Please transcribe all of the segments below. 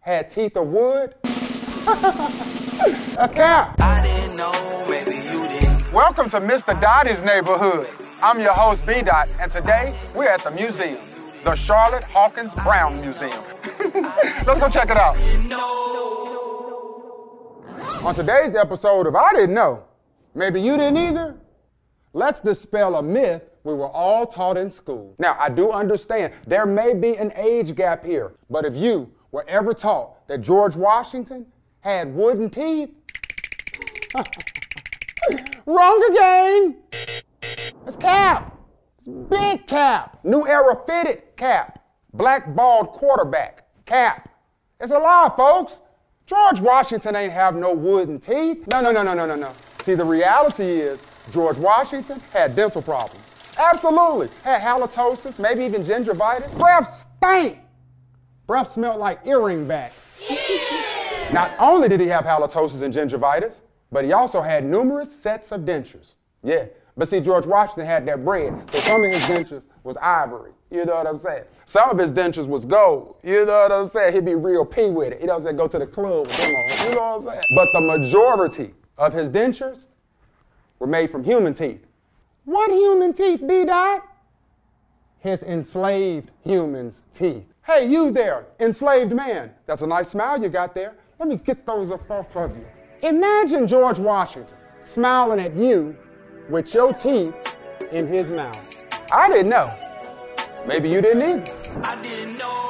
had teeth of wood, that's cap. I didn't know, maybe you didn't. Welcome to Mr. Dottie's neighborhood. I'm your host, B. Dot, and today we're at the museum, the Charlotte Hawkins Brown Museum. Let's go check it out. On today's episode of I Didn't Know, maybe you didn't either, let's dispel a myth we were all taught in school. Now, I do understand there may be an age gap here, but if you were ever taught that George Washington had wooden teeth, wrong again. It's cap. It's big cap. New era fitted cap. Black bald quarterback cap. It's a lie, folks. George Washington ain't have no wooden teeth. No, no, no, no, no, no, no. See, the reality is George Washington had dental problems. Absolutely. Had halitosis, maybe even gingivitis. Breath stank. Breath smelled like earring backs. Not only did he have halitosis and gingivitis, but he also had numerous sets of dentures. Yeah. But see, George Washington had that bread, so some of his dentures was ivory. You know what I'm saying? Some of his dentures was gold. You know what I'm saying? He'd be real P with it. He doesn't go to the club with them on. You know what I'm saying? But the majority of his dentures were made from human teeth. What human teeth, B dot? His enslaved human's teeth. Hey, you there, enslaved man. That's a nice smile you got there. Let me get those off of you. Imagine George Washington smiling at you with your teeth in his mouth. I didn't know. Maybe you didn't either. I didn't know.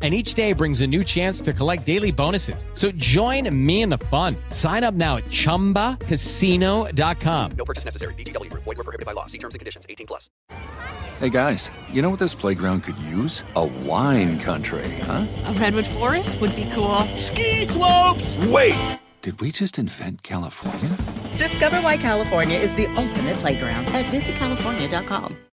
And each day brings a new chance to collect daily bonuses. So join me in the fun. Sign up now at chumbacasino.com. No purchase necessary. VGW Group. Void were prohibited by law. See terms and conditions. 18 plus. Hey guys, you know what this playground could use? A wine country, huh? A redwood forest would be cool. Ski slopes! Wait! Did we just invent California? Discover why California is the ultimate playground at visitcalifornia.com.